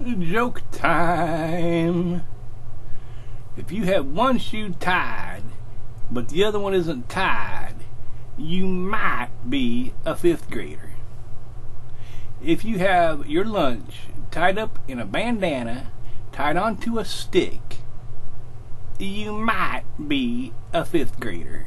Joke time. If you have one shoe tied, but the other one isn't tied, you might be a fifth grader. If you have your lunch tied up in a bandana, tied onto a stick, you might be a fifth grader.